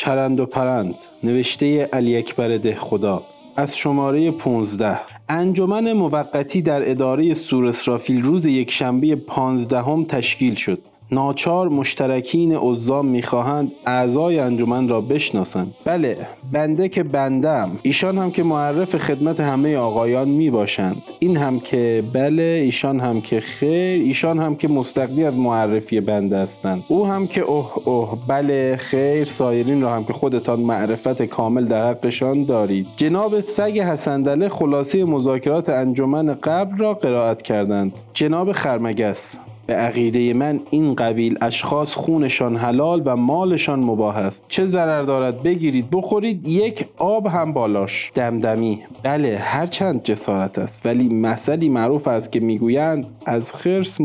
چرند و پرند نوشته علی اکبر ده خدا. از شماره 15 انجمن موقتی در اداره سور اسرافیل روز یک شنبه پانزدهم تشکیل شد. ناچار مشترکین عزام می‌خواهند اعضای انجمن را بشناسند. بله بنده که بندم. ایشان هم که معرف خدمت همه آقایان می‌باشند. این هم که بله ایشان هم که خیر ایشان هم که مستقلی از معرفی بنده هستند. او هم که اوه اوه بله خیر سایرین را هم که خودتان معرفت کامل در حقشان دارید. جناب سگ حسندله خلاصه مذاکرات انجمن قبل را قرائت کردند. جناب خرمگس به عقیده من این قبیل اشخاص خونشان حلال و مالشان مباه است. چه ضرر دارد بگیرید بخورید یک آب هم بالاش. دمدمی. بله هرچند جسارت است ولی مسئلی معروف است که می‌گویند از خرس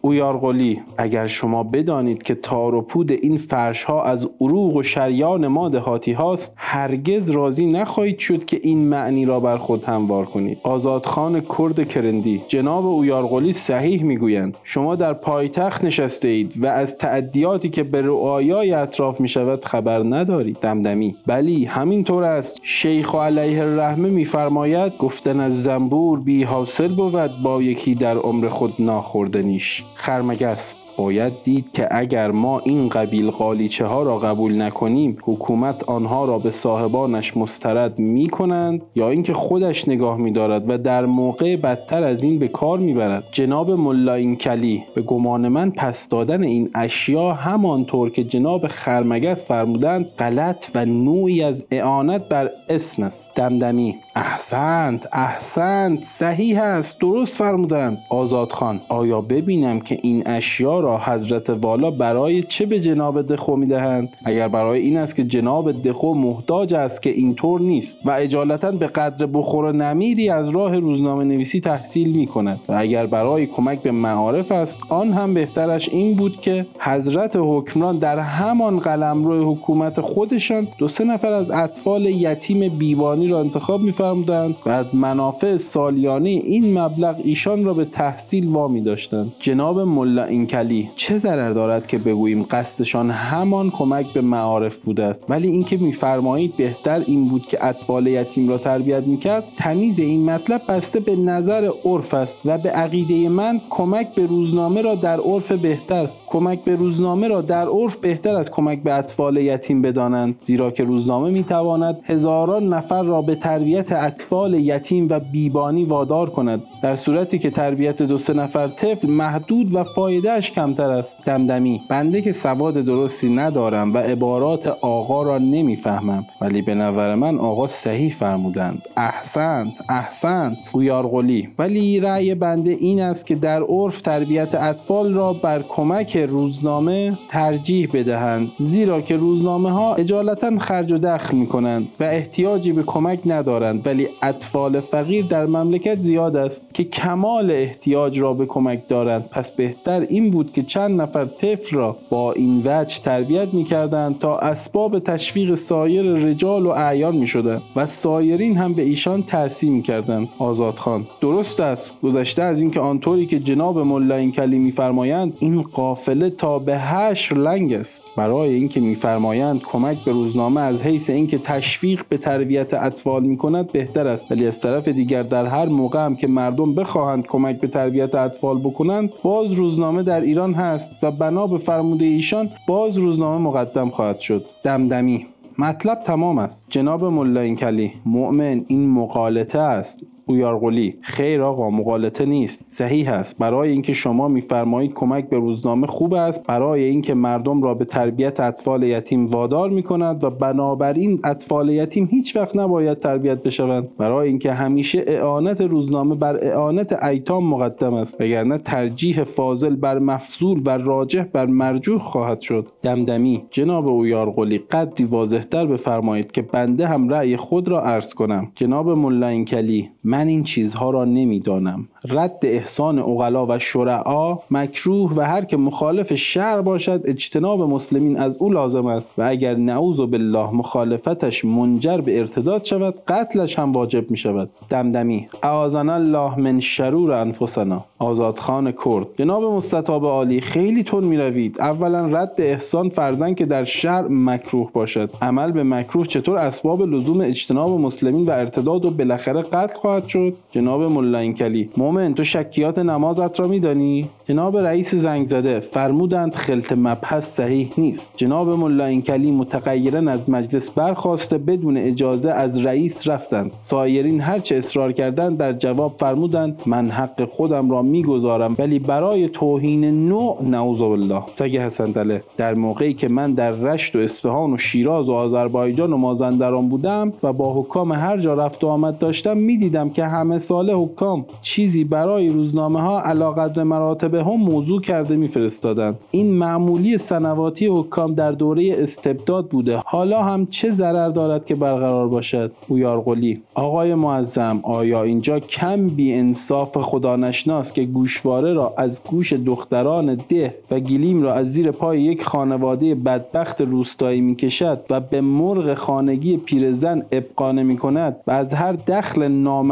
او یارقلی اگر شما بدانید که تار و پود این فرش ها از عروق و شریان ما دهاتی هاست هرگز راضی نخواهید شد که این معنی را بر خود هموار کنید. آزادخان کرد کرندی. جناب اویارقلی صحیح می‌گویند. شما در پایتخت نشسته اید و از تعدیاتی که به رعایای اطراف می شود خبر ندارید. دمدمی. بلی همینطور است. شیخ علیه الرحمه میفرماید گفتن از زنبور بی حاصل بود با یکی در عمر خود ناخوردنیش خرمگس. باید دید که اگر ما این قبیل قالیچه ها را قبول نکنیم حکومت آنها را به صاحبانش مسترد می کنند یا اینکه خودش نگاه می دارد و در موقع بدتر از این به کار می برد جناب ملا کلی به گمان من پس دادن این اشیا همانطور که جناب خرمگس فرمودند غلط و نوعی از اعانت بر اسم است. دمدمی احسنت احسنت صحیح است درست فرمودند. آزادخان آیا ببینم که این اشیا را حضرت والا برای چه به جناب دخو می‌دهند؟ اگر برای این است که جناب دخو محتاج است که اینطور نیست و اجالتا به قدر بخور و نمیری از راه روزنامه نویسی تحصیل می کند و اگر برای کمک به معارف است آن هم بهترش این بود که حضرت حکمران در همان قلمرو حکومت خودشان دو سه نفر از اطفال یتیم بیبانی را انتخاب میفرمودند و از منافع سالیانه این مبلغ ایشان را به تحصیل وامی داشتند. جناب ملا اینکلی چه ضرر دارد که بگوییم قصدشان همان کمک به معارف بوده است؟ ولی اینکه میفرمایید بهتر این بود که اطفال یتیم را تربیت می‌کرد تمیز این مطلب بسته به نظر عرف است و به عقیده من کمک به روزنامه را در عرف بهتر کمک به روزنامه را در عرف بهتر از کمک به اطفال یتیم بدانند زیرا که روزنامه می‌تواند هزاران نفر را به تربیت اطفال یتیم و بیبانی وادار کند. در صورتی که تربیت دو سه نفر طفل محدود و فایدهش کمتر است. دمدمی بنده که سواد درستی ندارم و عبارات آقا را نمی‌فهمم ولی به نظر من آقا صحیح فرمودند. احسنت احسنت یارقلی ولی رأی بنده این است که در عرف تربیت اطفال را بر کمک روزنامه ترجیح بدهند زیرا که روزنامه ها اجالتا خرج و دخل می کنند و احتیاجی به کمک ندارند. ولی اطفال فقیر در مملکت زیاد است که کمال احتیاج را به کمک دارند. پس بهتر این بود که چند نفر طفل را با این وجه تربیت می کردند تا اسباب تشویق سایر رجال و اعیان می شدند و سایرین هم به ایشان تأثیر می کردند آزادخان درست است. گذشته از اینکه آنطوری که جناب ملا این کلی میفرمایند این قافله تا به هشت لنگ است. برای اینکه میفرمایند کمک به روزنامه از حیث اینکه تشویق به تربیت اطفال می کند بهتر است. ولی از طرف دیگر در هر موقع هم که مردم بخواهند کمک به تربیت اطفال بکنند باز روزنامه در ایران هست و بنا به فرموده ایشان باز روزنامه مقدم خواهد شد. دمدمی. مطلب تمام است. جناب ملا کلی مؤمن این مقالطه است. اویارقلی خیر آقا مقالطه نیست. صحیح است. برای اینکه شما میفرمایید کمک به روزنامه خوب است برای اینکه مردم را به تربیت اطفال یتیم وادار می کند و بنابراین اطفال یتیم هیچ وقت نباید تربیت بشوند. برای اینکه همیشه اعانت روزنامه بر اعانت ایتام مقدم است. وگرنه ترجیح فاضل بر مفضول و راجح بر مرجوح خواهد شد. دمدمی. جناب اویارقلی قدری واضحتر بفرمایید که بنده هم رأی خود را عرض کنم. جناب ملا کلی من من این چیزها را نمی‌دانم. رد احسان اغلا و شرعا مکروه و هر که مخالف شر باشد اجتناب مسلمین از او لازم است. و اگر نعوذ بالله مخالفتش منجر به ارتداد شود قتلش هم واجب می شود دمدمی. اعاذنا الله من شرور انفسنا. آزادخان کرد. جناب مستطاب عالی خیلی تون می روید اولا رد احسان فرزن که در شر مکروه باشد. عمل به مکروه چطور اسباب لزوم اجتناب مسلمین و ارتداد و بالاخره قتل خواهد شد جناب ملا کلی مومن تو شکیات نمازت را میدانی؟ جناب رئیس زنگ زده فرمودند خلط مبحث صحیح نیست. جناب ملا کلی متغیرا از مجلس برخواسته بدون اجازه از رئیس رفتند. سایرین هرچه اصرار کردند در جواب فرمودند من حق خودم را می‌گذارم ولی برای توهین نوع نعوذ بالله. سگ حسن دله در موقعی که من در رشت و اصفهان و شیراز و آذربایجان و مازندران بودم و با حکام هر جا رفت و آمد داشتم می‌دیدم که همه سال حکام چیزی برای روزنامه ها علاقدر مراتب هم موضوع کرده میفرستادند. این معمولی سنواتی حکام در دوره استبداد بوده. حالا هم چه ضرر دارد که برقرار باشد؟ اویارقلی آقای معظم آیا اینجا کم بی انصاف خدا نشناس که گوشواره را از گوش دختران ده و گلیم را از زیر پای یک خانواده بدبخت روستایی می‌کشد و به مرغ خانگی پیرزن ابقا می کند و از هر دخل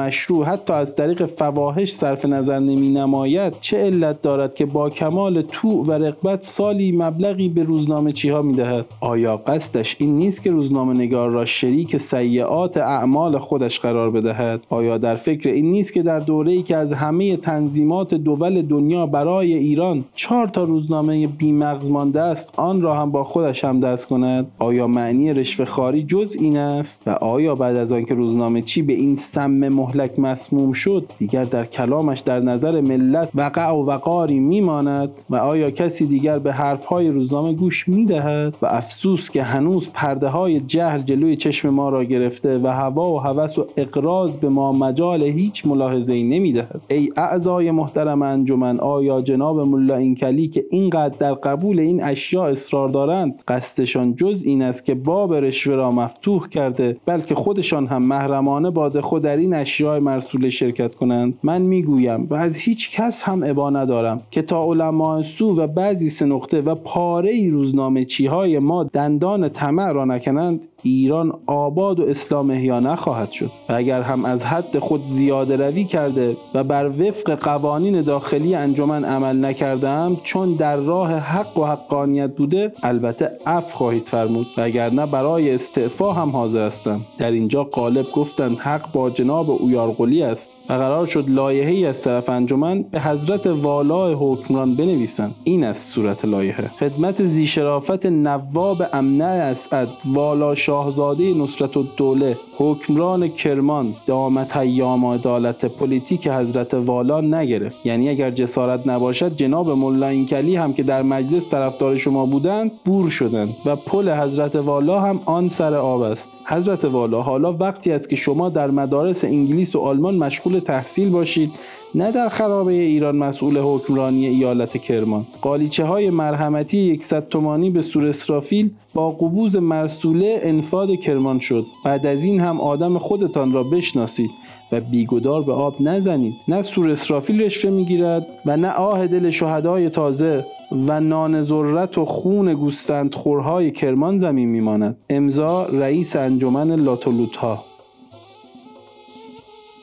نامشروع حتی از طریق فواحش صرف نظر نمی نماید چه علت دارد که با کمال تو و رقبت سالی مبلغی به روزنامه چیها می دهد آیا قصدش این نیست که روزنامه نگار را شریک سیعات اعمال خودش قرار بدهد؟ آیا در فکر این نیست که در دوره ای که از همه تنظیمات دول دنیا برای ایران چهار تا روزنامه بیمغز مانده است آن را هم با خودش هم دست کند؟ آیا معنی رشوه خاری جز این است؟ و آیا بعد از آنکه روزنامه چی به این سم مهلک مسموم شد دیگر در کلامش در نظر ملت وقع و وقاری میماند و آیا کسی دیگر به حرفهای روزنامه گوش می‌دهد؟ و افسوس که هنوز پرده های جهل جلوی چشم ما را گرفته و هوا و هوس و اقراض به ما مجال هیچ ملاحظه ای نمی‌دهد. ای اعضای محترم انجمن آیا جناب ملا اینکلی که اینقدر در قبول این اشیاء اصرار دارند قصدشان جز این است که باب رشوه را مفتوح کرده بلکه خودشان هم محرمانه با خود در این مرسول شرکت کنند؟ من می‌گویم و از هیچ کس هم عبا ندارم که تا علماء سو و بعضی سه نقطه و پاره روزنامه چیهای ما دندان طمع را نکنند ایران آباد و اسلام احیا نخواهد شد و اگر هم از حد خود زیاده روی کرده و بر وفق قوانین داخلی انجمن عمل نکردم چون در راه حق و حقانیت بوده البته اف خواهید فرمود و اگر نه برای استعفا هم حاضر هستم. در اینجا قالب گفتند حق با جناب اویارقلی است و قرار شد لایحه‌ای از طرف انجمن به حضرت والای حکمران بنویسند. این است صورت لایحه. خدمت زیشرافت نواب امنه اسعد والا شاهزاده نصرت الدوله حکمران کرمان دامت ایام عدالته پلیتیک حضرت والا نگرفت. یعنی اگر جسارت نباشد جناب ملا اینکلی هم که در مجلس طرفدار شما بودند بور شدند و پل حضرت والا هم آن سر آب است. حضرت والا حالا وقتی است که شما در مدارس انگلیس و آلمان مشغول تحصیل باشید نه در خرابه ایران مسئول حکمرانی ایالت کرمان. قالیچه های مرحمتی یکصد تومانی به صور اسرافیل با قبوض مرسوله انفاذ کرمان شد. بعد از این هم آدم خودتان را بشناسید و بی‌گدار به آب نزنید. نه صور اسرافیل رشوه می‌گیرد و نه آه دل شهدای تازه و نان ذرت و خون گوسفند خورهای کرمان زمین میماند. امضا رئیس انجمن لات و لوت